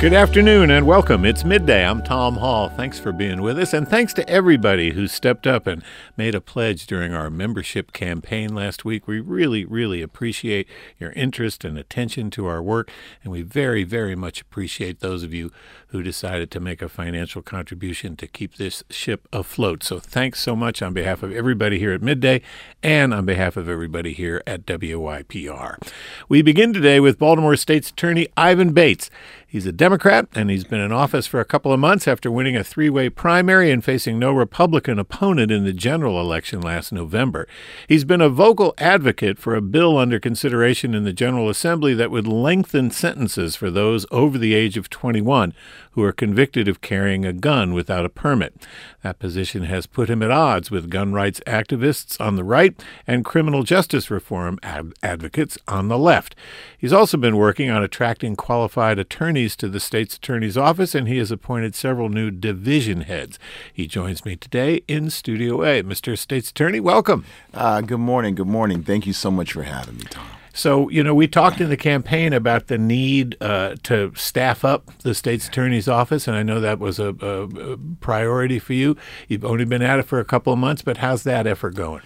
Good afternoon and welcome. It's midday. I'm Tom Hall. Thanks for being with us, and thanks to everybody who stepped up and made a pledge during our membership campaign last week. We really, really appreciate your interest and attention to our work, and we very, very much appreciate those of you who decided to make a financial contribution to keep this ship afloat. So thanks so much on behalf of everybody here at Midday and on behalf of everybody here at WYPR. We begin today with Baltimore State's Attorney Ivan Bates. He's a Democrat, and he's been in office for a couple of months after winning a three way primary and facing no Republican opponent in the general election last November. He's been a vocal advocate for a bill under consideration in the General Assembly that would lengthen sentences for those over the age of 21 who are convicted of carrying a gun without a permit. That position has put him at odds with gun rights activists on the right and criminal justice reform ad- advocates on the left. He's also been working on attracting qualified attorneys to the state's attorney's office, and he has appointed several new division heads. He joins me today in Studio A. Mr. State's Attorney, welcome. Uh, good morning. Good morning. Thank you so much for having me, Tom. So, you know, we talked in the campaign about the need uh, to staff up the state's attorney's office, and I know that was a, a, a, priority for you. You've only been at it for a couple of months, but how's that effort going?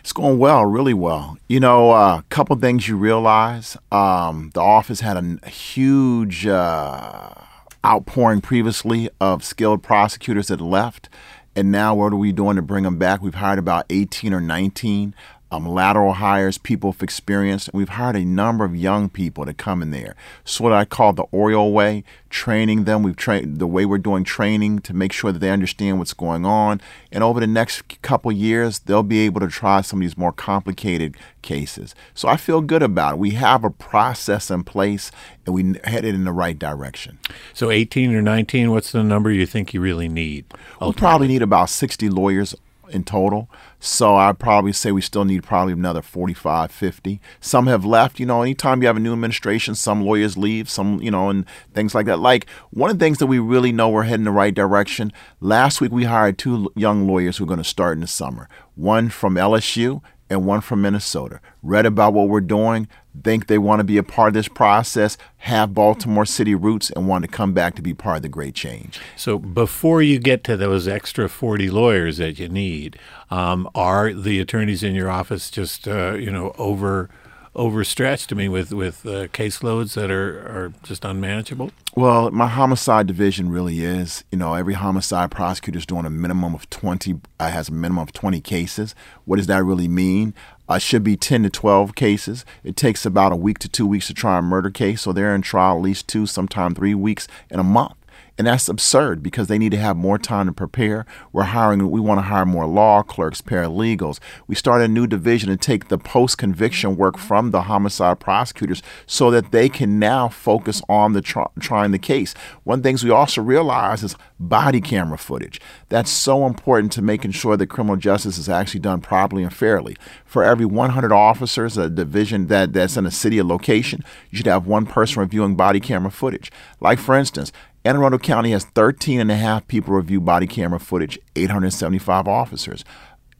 It's going well, really well. You know, a uh, couple things you realize um, the office had a huge uh, outpouring previously of skilled prosecutors that left. And now, what are we doing to bring them back? We've hired about 18 or 19 um, lateral hires, people with experience. We've hired a number of young people to come in there. So what I call the Oriole way, training them. We've trained the way we're doing training to make sure that they understand what's going on. And over the next couple years, they'll be able to try some of these more complicated cases. So I feel good about it. We have a process in place, and we headed in the right direction. So 18 or 19, what's the number you think you really need? Ultimately? We probably need about 60 lawyers in total. So I'd probably say we still need probably another 45, 50. Some have left. You know, anytime you have a new administration, some lawyers leave, some, you know, and things like that. Like one of the things that we really know we're heading the right direction. Last week we hired two young lawyers who are going to start in the summer. One from LSU and one from Minnesota. Read about what we're doing, think they want to be a part of this process, have Baltimore City roots, and want to come back to be part of the great change. So, before you get to those extra 40 lawyers that you need, um, are the attorneys in your office just, uh, you know, over overstretched? I mean, with with uh, caseloads that are are just unmanageable. Well, my homicide division really is. You know, every homicide prosecutor is doing a minimum of twenty. Uh, has a minimum of twenty cases. What does that really mean? Uh, should be 10 to 12 cases. It takes about a week to two weeks to try a murder case, so they're in trial at least two, sometimes three weeks in a month. And that's absurd because they need to have more time to prepare. We're hiring, we want to hire more law clerks, paralegals. We start a new division to take the post conviction work from the homicide prosecutors so that they can now focus on the trying the case. One of the things we also realize is body camera footage. That's so important to making sure that criminal justice is actually done properly and fairly. For every 100 officers, a division that, that's in a city or location, you should have one person reviewing body camera footage. Like, for instance, Anne Arundel County has 13 and a half people review body camera footage, 875 officers.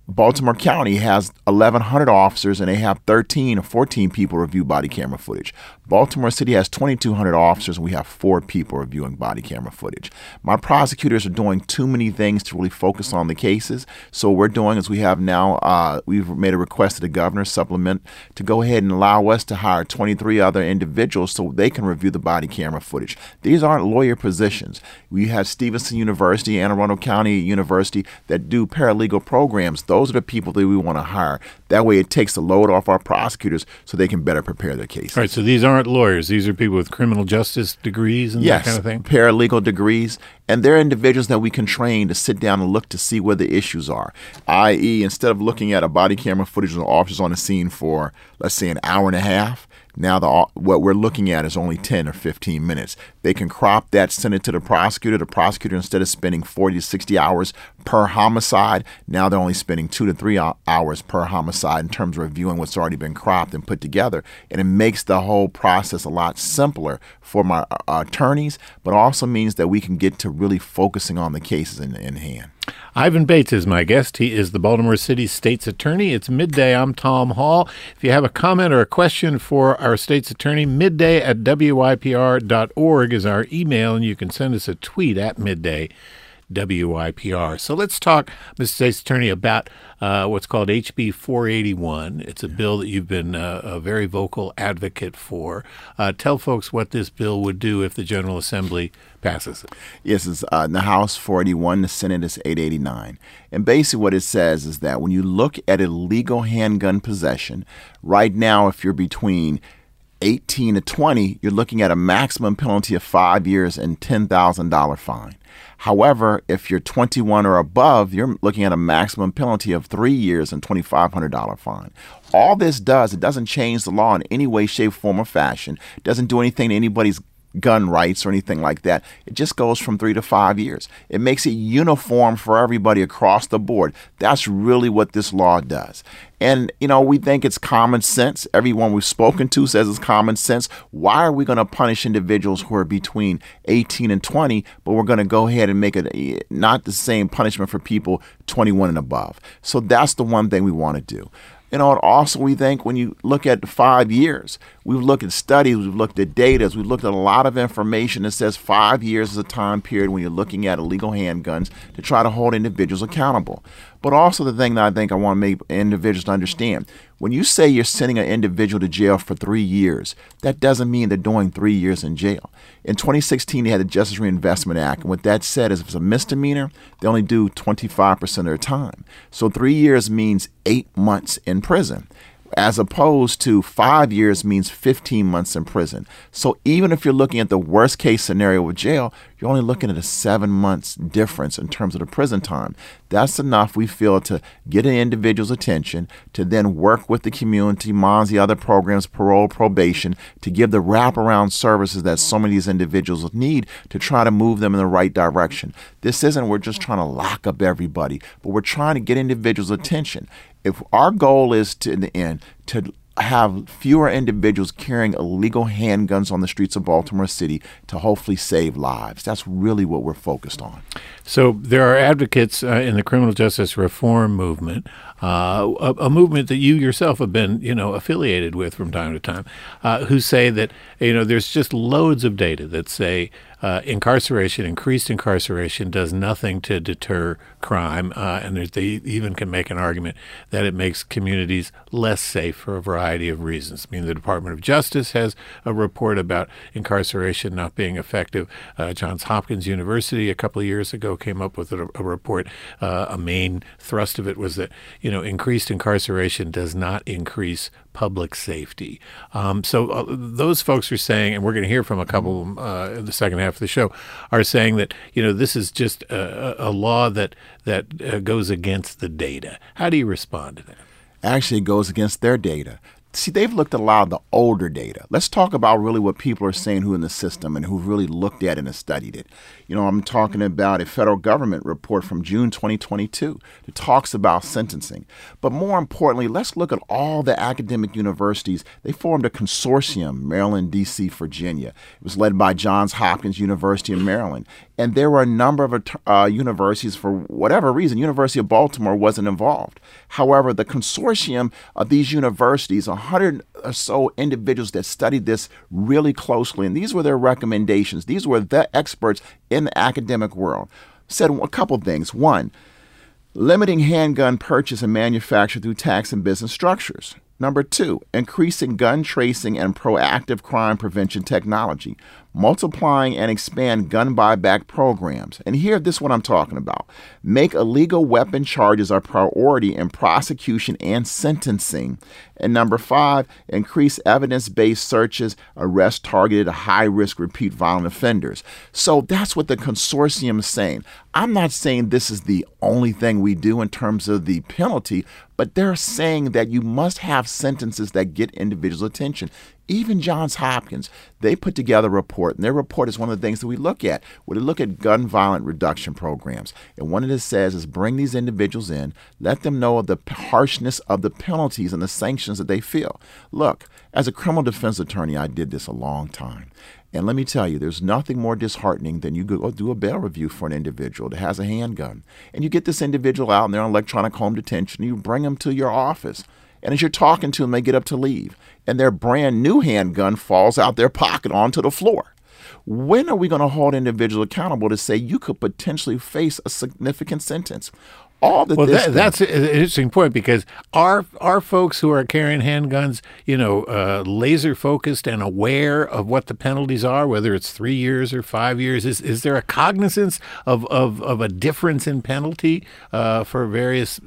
Baltimore County has 1,100 officers and they have 13 or 14 people review body camera footage. Baltimore City has 2,200 officers and we have four people reviewing body camera footage. My prosecutors are doing too many things to really focus on the cases. So what we're doing is we have now uh, we've made a request to the governor supplement to go ahead and allow us to hire 23 other individuals so they can review the body camera footage. These aren't lawyer positions. We have Stevenson University, Anne Arundel County University that do paralegal programs. Those those are the people that we want to hire. That way, it takes the load off our prosecutors so they can better prepare their case. All right. So these aren't lawyers; these are people with criminal justice degrees and yes, that kind of thing. paralegal degrees, and they're individuals that we can train to sit down and look to see where the issues are. I.e., instead of looking at a body camera footage of the officers on the scene for, let's say, an hour and a half, now, the, what we're looking at is only 10 or 15 minutes. They can crop that, send it to the prosecutor. The prosecutor, instead of spending 40 to 60 hours per homicide, now they're only spending two to three hours per homicide in terms of reviewing what's already been cropped and put together. And it makes the whole process a lot simpler for my uh, attorneys, but also means that we can get to really focusing on the cases in, in hand. Ivan Bates is my guest. He is the Baltimore City State's Attorney. It's midday. I'm Tom Hall. If you have a comment or a question for our State's Attorney, midday at Is our email, and you can send us a tweet at midday. WYPR. So let's talk, Mr. State's Attorney, about uh, what's called HB 481. It's a bill that you've been uh, a very vocal advocate for. Uh, tell folks what this bill would do if the General Assembly passes it. Yes, it's uh, in the House 481, the Senate is 889. And basically, what it says is that when you look at illegal handgun possession, right now, if you're between 18 to 20, you're looking at a maximum penalty of five years and $10,000 fine. However, if you're 21 or above, you're looking at a maximum penalty of three years and $2,500 fine. All this does, it doesn't change the law in any way, shape, form, or fashion. It doesn't do anything to anybody's gun rights or anything like that. It just goes from three to five years. It makes it uniform for everybody across the board. That's really what this law does. And, you know, we think it's common sense. Everyone we've spoken to says it's common sense. Why are we going to punish individuals who are between 18 and 20, but we're going to go ahead and make it eh, not the same punishment for people 21 and above? So that's the one thing we want to do. You know, and also we think when you look at five years, we've looked at studies, we've looked at data, we've looked at a lot of information that says five years is a time period when you're looking at illegal handguns to try to hold individuals accountable. But also the thing that I think I want to make individuals understand, when you say you're sending an individual to jail for three years, that doesn't mean they're doing three years in jail. In 2016, they had the Justice Reinvestment Act, and what that said is if it's a misdemeanor, they only do 25% of their time. So three years means eight months in prison as opposed to five years means 15 months in prison. So even if you're looking at the worst case scenario with jail, you're only looking at a seven months difference in terms of the prison time. That's enough, we feel, to get an individual's attention, to then work with the community, MONSE, the other programs, parole, probation, to give the wraparound services that so many of these individuals need to try to move them in the right direction. This isn't we're just trying to lock up everybody, but we're trying to get individuals' attention if our goal is to in the end to have fewer individuals carrying illegal handguns on the streets of Baltimore City to hopefully save lives. That's really what we're focused on. So there are advocates uh, in the criminal justice reform movement, uh, a, a, movement that you yourself have been, you know, affiliated with from time to time, uh, who say that you know there's just loads of data that say uh, incarceration, increased incarceration, does nothing to deter crime, uh, and they even can make an argument that it makes communities less safe for a variety of reasons. I mean, the Department of Justice has a report about incarceration not being effective. Uh, Johns Hopkins University a couple of years ago came up with a, a report. Uh, a main thrust of it was that you know increased incarceration does not increase public safety. Um, so uh, those folks are saying, and we're going to hear from a couple uh, in the second half of the show, are saying that you know this is just a, a law that that uh, goes against the data. How do you respond to that? Actually, it goes against their data see, they've looked at a lot of the older data. Let's talk about really what people are saying who in the system and who've really looked at it and studied it. You know, I'm talking about a federal government report from June 2022 that talks about sentencing. But more importantly, let's look at all the academic universities. They formed a consortium, Maryland, D.C., Virginia. It was led by Johns Hopkins University in Maryland. And there were a number of uh, universities, for whatever reason, University of Baltimore wasn't involved. However, the consortium of these universities, 100 or so individuals that studied this really closely, and these were their recommendations. These were the experts in the academic world. Said a couple things. One, limiting handgun purchase and manufacture through tax and business structures. Number two, increasing gun tracing and proactive crime prevention technology, multiplying and expand gun buyback programs. And here, this is what I'm talking about. Make illegal weapon charges a priority in prosecution and sentencing. And number five, increase evidence based searches, arrest targeted high risk repeat violent offenders. So that's what the consortium is saying. I'm not saying this is the only thing we do in terms of the penalty, but they're saying that you must have sentences that get individuals' attention. Even Johns Hopkins, they put together a report, and their report is one of the things that we look at. We look at gun violence reduction programs. And one of it says is bring these individuals in, let them know of the harshness of the penalties and the sanctions that they feel. Look, as a criminal defense attorney, I did this a long time. And let me tell you, there's nothing more disheartening than you go do a bail review for an individual that has a handgun. And you get this individual out and they're on electronic home detention. and You bring them to your office. And as you're talking to them, they get up to leave. And their brand new handgun falls out their pocket onto the floor. When are we going to hold individuals accountable to say you could potentially face a significant sentence? All that well, that, that's an interesting point because our our folks who are carrying handguns, you know, uh, laser focused and aware of what the penalties are, whether it's three years or five years. Is is there a cognizance of of, of a difference in penalty uh, for various,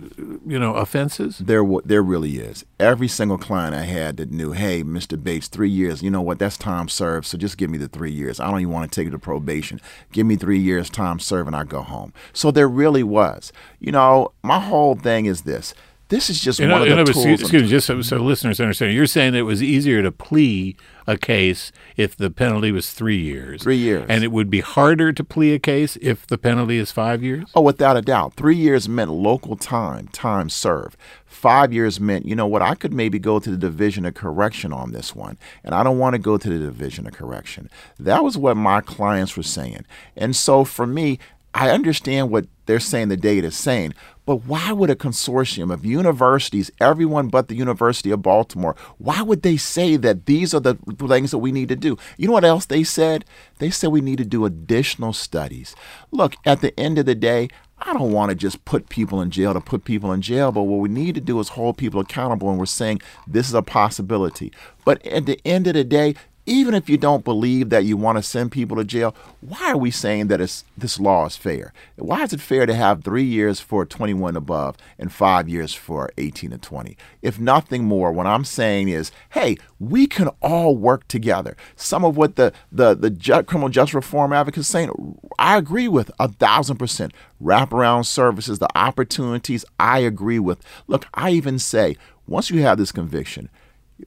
you know, offenses? There there really is. Every single client I had that knew, hey, Mr. Bates, three years. You know what? That's time served. So just give me the three years. I don't even want to take it to probation. Give me three years time served, and I go home. So there really was. You know know, my whole thing is this. This is just you know, one of the tools. Excuse me, just so, so, listeners understand. You're saying that it was easier to plea a case if the penalty was three years. Three years. And it would be harder to plea a case if the penalty is five years? Oh, without a doubt. Three years meant local time, time served. Five years meant, you know what, I could maybe go to the Division of Correction on this one. And I don't want to go to the Division of Correction. That was what my clients were saying. And so for me, I understand what they're saying the data is saying, but why would a consortium of universities, everyone but the University of Baltimore, why would they say that these are the things that we need to do? You know what else they said? They said we need to do additional studies. Look, at the end of the day, I don't want to just put people in jail to put people in jail, but what we need to do is hold people accountable. And we're saying this is a possibility. But at the end of the day, even if you don't believe that you want to send people to jail, why are we saying that this law is fair? Why is it fair to have three years for 21 above and five years for 18 to 20? If nothing more, what I'm saying is, hey, we can all work together. Some of what the the the ju- criminal justice reform advocates saying, I agree with a thousand percent. Wraparound services, the opportunities, I agree with. Look, I even say once you have this conviction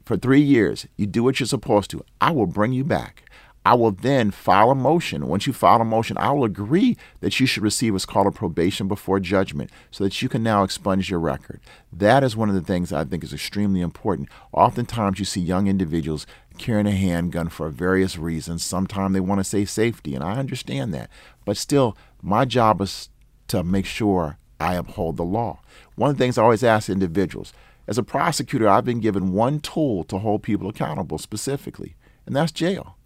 for three years, you do what you're supposed to. I will bring you back. I will then file a motion. Once you file a motion, I will agree that you should receive what's called a probation before judgment so that you can now expunge your record. That is one of the things I think is extremely important. Oftentimes, you see young individuals carrying a handgun for various reasons. Sometimes they want to say safety, and I understand that. But still, my job is to make sure I uphold the law. One of the things I always ask individuals as a prosecutor, I've been given one tool to hold people accountable specifically, and that's jail.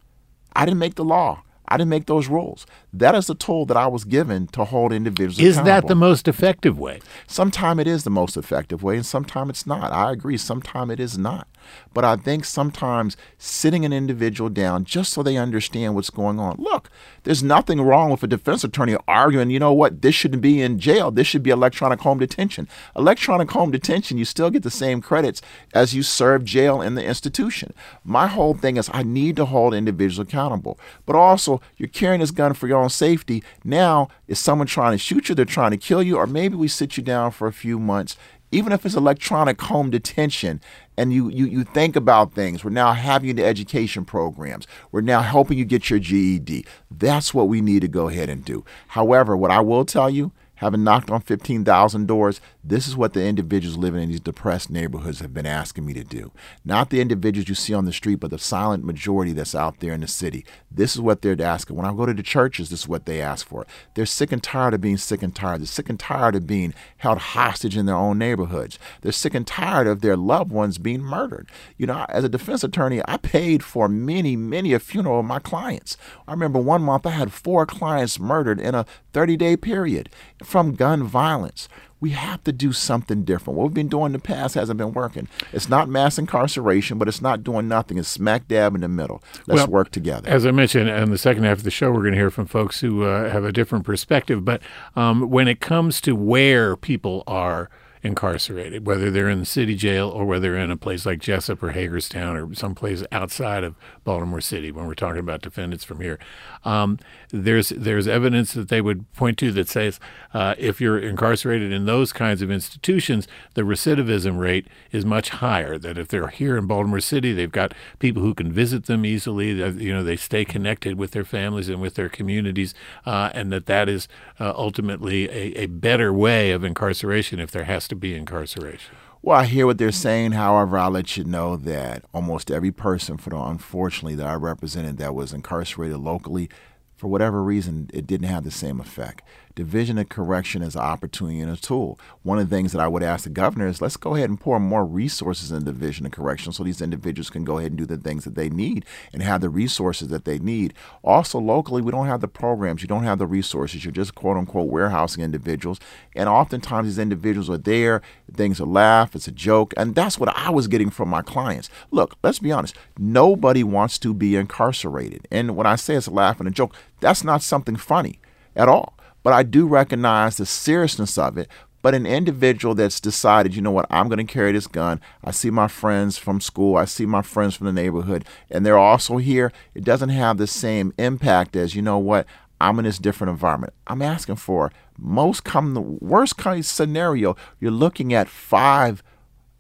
I didn't make the law. I didn't make those rules. That is the tool that I was given to hold individuals is that the most effective way? Sometimes it is the most effective way, and sometimes it's not. I agree. Sometimes it is not. But I think sometimes sitting an individual down just so they understand what's going on. Look, there's nothing wrong with a defense attorney arguing, you know what, this shouldn't be in jail. This should be electronic home detention. Electronic home detention, you still get the same credits as you serve jail in the institution. My whole thing is I need to hold individuals accountable. But also, you're carrying this gun for your own safety. Now, is someone trying to shoot you? They're trying to kill you? Or maybe we sit you down for a few months even if it's electronic home detention and you, you, you think about things, we're now having into education programs. We're now helping you get your GED. That's what we need to go ahead and do. However, what I will tell you having knocked on 15,000 doors, this is what the individuals living in these depressed neighborhoods have been asking me to do. Not the individuals you see on the street, but the silent majority that's out there in the city. This is what they're asking. When I go to the churches, this is what they ask for. They're sick and tired of being sick and tired. They're sick and tired of being held hostage in their own neighborhoods. They're sick and tired of their loved ones being murdered. You know, as a defense attorney, I paid for many, many a funeral of my clients. I remember one month I had four clients murdered in a 30 day period from gun violence. We have to do something different. What we've been doing in the past hasn't been working. It's not mass incarceration, but it's not doing nothing. It's smack dab in the middle. Let's well, work together. As I mentioned in the second half of the show, we're going to hear from folks who uh, have a different perspective. But um, when it comes to where people are, incarcerated, whether they're in the city jail or whether in a place like Jessup or Hagerstown or someplace outside of Baltimore City. When we're talking about defendants from here, um, there's there's evidence that they would point to that says uh, if you're incarcerated in those kinds of institutions, the recidivism rate is much higher. That if they're here in Baltimore City, they've got people who can visit them easily. You know, they stay connected with their families and with their communities, uh, and that that is uh, ultimately a, a better way of incarceration if there has to be incarceration. Well, I hear what they're saying. However, I'll let you know that almost every person, for the unfortunately that I represented that was incarcerated locally, for whatever reason, it didn't have the same effect. Division of correction is an opportunity and a tool. One of the things that I would ask the governor is let's go ahead and pour more resources in division of correction so these individuals can go ahead and do the things that they need and have the resources that they need. Also, locally, we don't have the programs, you don't have the resources. You're just quote unquote warehousing individuals. And oftentimes, these individuals are there, things are laugh, it's a joke. And that's what I was getting from my clients. Look, let's be honest, nobody wants to be incarcerated. And when I say it's a laugh and a joke, that's not something funny at all. But I do recognize the seriousness of it. But an individual that's decided, you know what, I'm going to carry this gun. I see my friends from school, I see my friends from the neighborhood, and they're also here. It doesn't have the same impact as, you know what, I'm in this different environment. I'm asking for most come the worst case scenario, you're looking at five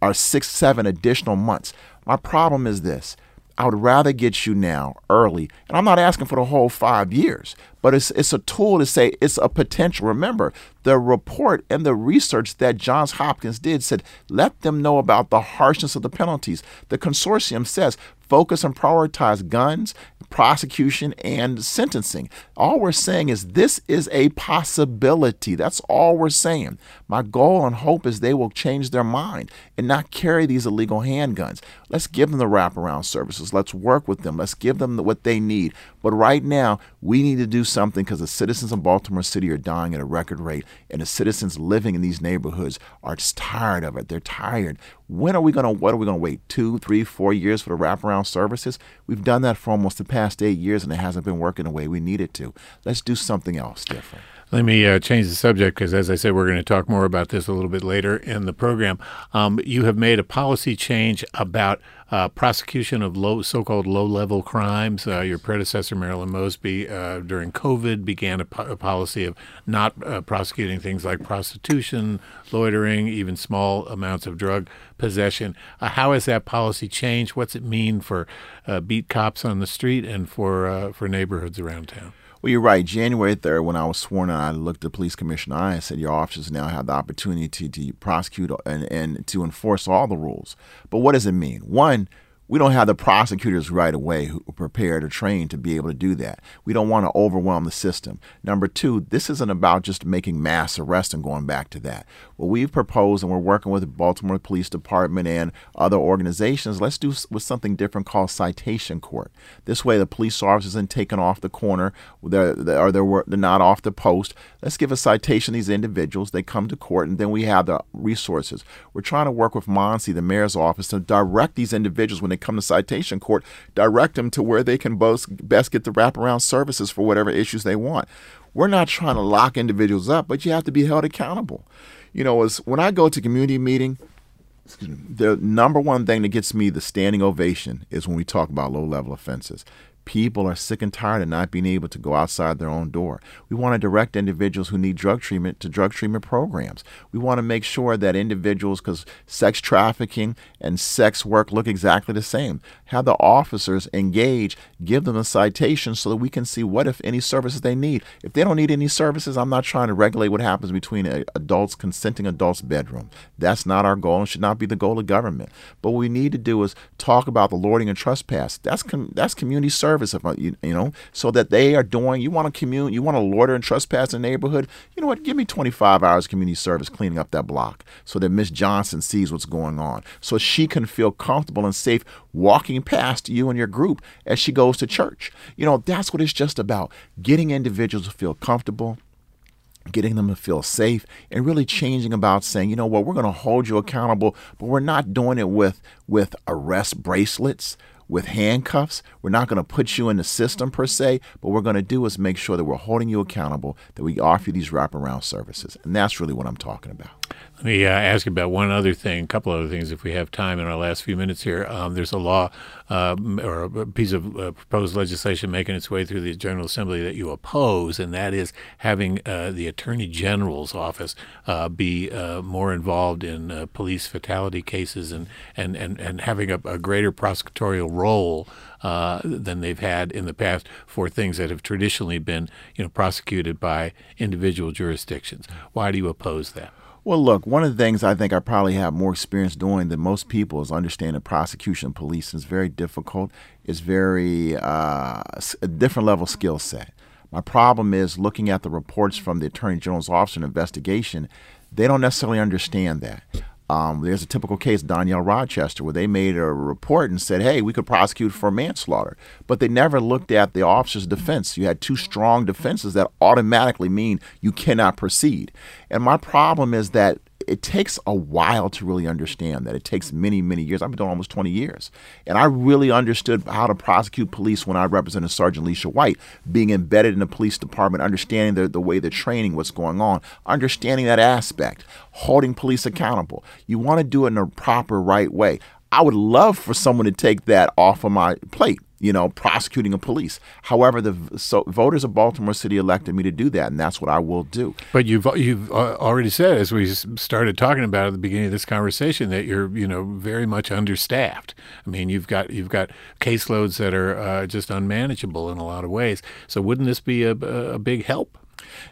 or six, seven additional months. My problem is this I would rather get you now early. And I'm not asking for the whole five years, but it's, it's a tool to say it's a potential. Remember, the report and the research that Johns Hopkins did said let them know about the harshness of the penalties. The consortium says focus and prioritize guns, prosecution, and sentencing. All we're saying is this is a possibility. That's all we're saying. My goal and hope is they will change their mind and not carry these illegal handguns. Let's give them the wraparound services. Let's work with them. Let's give them what they need. But right now, we need to do something because the citizens of Baltimore City are dying at a record rate, and the citizens living in these neighborhoods are just tired of it. They're tired. When are we going to, what are we going to wait? Two, three, four years for the wraparound services? We've done that for almost the past eight years, and it hasn't been working the way we need it to. Let's do something else different. Let me uh, change the subject because, as I said, we're going to talk more about this a little bit later in the program. Um, you have made a policy change about uh, prosecution of low, so-called low-level crimes. Uh, your predecessor, Marilyn Mosby, uh, during COVID, began a, po- a policy of not uh, prosecuting things like prostitution, loitering, even small amounts of drug possession. Uh, how has that policy changed? What's it mean for beat cops on the street and for for neighborhoods around town? Well, you're right. January 3rd, when I was sworn in, I looked the police commissioner eye and said, Your officers now have the opportunity to, to prosecute and, and to enforce all the rules. But what does it mean? One, we don't have the prosecutors right away who are prepared or trained to be able to do that. We don't want to overwhelm the system. Number two, this isn't about just making mass arrests and going back to that. What we've proposed, and we're working with the Baltimore Police Department and other organizations, let's do with something different called citation court. This way, the police officers aren't taken off the corner, they're, they're, they're, they're not off the post. Let's give a citation to these individuals. They come to court, and then we have the resources. We're trying to work with MONSE, the mayor's office, to direct these individuals when they come to citation court, direct them to where they can both best get the wraparound services for whatever issues they want. We're not trying to lock individuals up, but you have to be held accountable. You know, is when I go to community meeting, the number one thing that gets me the standing ovation is when we talk about low level offenses. People are sick and tired of not being able to go outside their own door. We want to direct individuals who need drug treatment to drug treatment programs. We want to make sure that individuals, because sex trafficking and sex work look exactly the same, have the officers engage, give them a citation so that we can see what, if any, services they need. If they don't need any services, I'm not trying to regulate what happens between adults, consenting adults' bedroom. That's not our goal and should not be the goal of government. But what we need to do is talk about the lording and trespass. That's com- that's community service service of you, you know so that they are doing you want to commute you want to loiter and trespass in the neighborhood you know what give me 25 hours community service cleaning up that block so that miss johnson sees what's going on so she can feel comfortable and safe walking past you and your group as she goes to church. You know that's what it's just about getting individuals to feel comfortable getting them to feel safe and really changing about saying you know what we're going to hold you accountable but we're not doing it with with arrest bracelets with handcuffs. We're not going to put you in the system per se, but what we're going to do is make sure that we're holding you accountable, that we offer you these wraparound services. And that's really what I'm talking about. Let me uh, ask you about one other thing, a couple other things, if we have time in our last few minutes here. Um, there's a law uh, or a piece of uh, proposed legislation making its way through the General Assembly that you oppose, and that is having uh, the Attorney General's office uh, be uh, more involved in police fatality cases and, and, and, and having a, a greater prosecutorial role than they've had in the past for things that have traditionally been, you know, prosecuted by individual jurisdictions. Why do you oppose that? Well, look, one of the things I think I probably have more experience doing than most people is understanding prosecution police. It's very difficult. It's very uh, a different level skill set. My problem is looking at the reports from the Attorney General's Office and Investigation. They don't necessarily understand that. Um, there's a typical case, Danielle Rochester, where they made a report and said, hey, we could prosecute for manslaughter. But they never looked at the officer's defense. You had two strong defenses that automatically mean you cannot proceed. And my problem is that it takes a while to really understand that. It takes many, many years. I've been doing almost 20 years. And I really understood how to prosecute police when I represented Sergeant Alicia White, being embedded in the police department, understanding the, the way the training, what's going on, understanding that aspect, holding police accountable. You want to do it in a proper, right way. I would love for someone to take that off of my plate you know, prosecuting a police. However, the so voters of Baltimore City elected me to do that, and that's what I will do. But you've you've uh, already said, as we started talking about at the beginning of this conversation, that you're you know very much understaffed. I mean, you've got you've got caseloads that are uh, just unmanageable in a lot of ways. So, wouldn't this be a, a big help?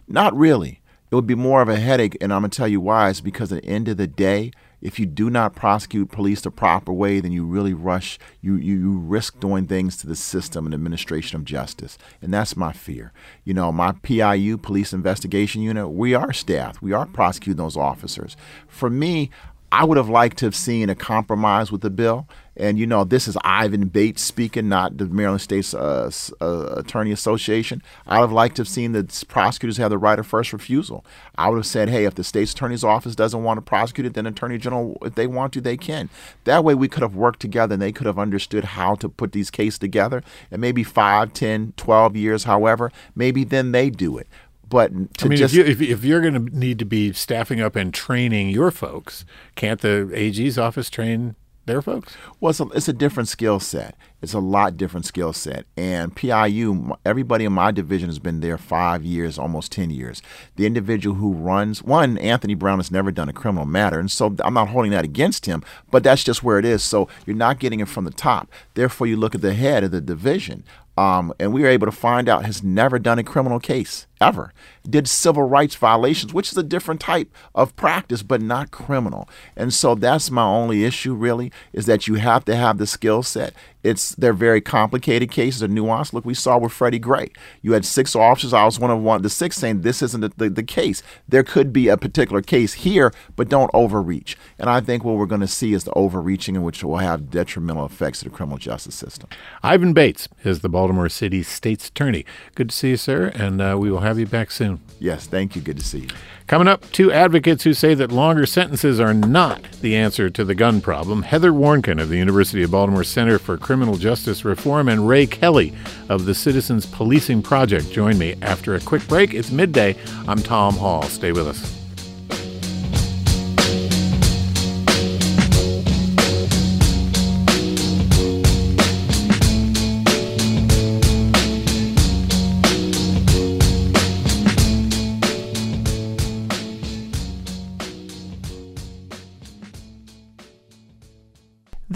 Not really. It would be more of a headache, and I'm gonna tell you why. It's because at the end of the day if you do not prosecute police the proper way, then you really rush, you, you, you risk doing things to the system and administration of justice. And that's my fear. You know, my PIU, Police Investigation Unit, we are staffed. We are prosecuting those officers. For me, I would have liked to have seen a compromise with the bill. And you know, this is Ivan Bates speaking, not the Maryland State's uh, uh, Attorney Association. I would have liked to have seen the prosecutors have the right of first refusal. I would have said, hey, if the state's attorney's office doesn't want to prosecute it, then Attorney General, if they want to, they can. That way, we could have worked together and they could have understood how to put these cases together. And maybe 5, 10, 12 years, however, maybe then they do it. But I mean, just, if, you, if, you're going to need to be staffing up and training your folks, can't the AG's office train their folks? Well, it's a, it's a different skill set. It's a lot different skill set. And PIU, everybody in my division has been there five years, almost 10 years. The individual who runs, one, Anthony Brown has never done a criminal matter. And so I'm not holding that against him, but that's just where it is. So you're not getting it from the top. Therefore, you look at the head of the division. Um, and we were able to find out has never done a criminal case ever. Did civil rights violations, which is a different type of practice, but not criminal. And so that's my only issue, really, is that you have to have the skill set. It's they're very complicated cases, are nuanced. Look, we saw with Freddie Gray. You had six officers. I was one of one the six saying this isn't the, the, the case. There could be a particular case here, but don't overreach. And I think what we're going to see is the overreaching, in which will have detrimental effects to the criminal justice system. Ivan Bates is the Baltimore City State's Attorney. Good to see you, sir, and uh, we will have you back soon. Yes, thank you. Good to see you. Coming up, two advocates who say that longer sentences are not the answer to the gun problem Heather Warnken of the University of Baltimore Center for Criminal Justice Reform and Ray Kelly of the Citizens Policing Project join me after a quick break. It's midday. I'm Tom Hall. Stay with us.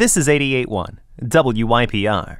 This is 881 WYPR.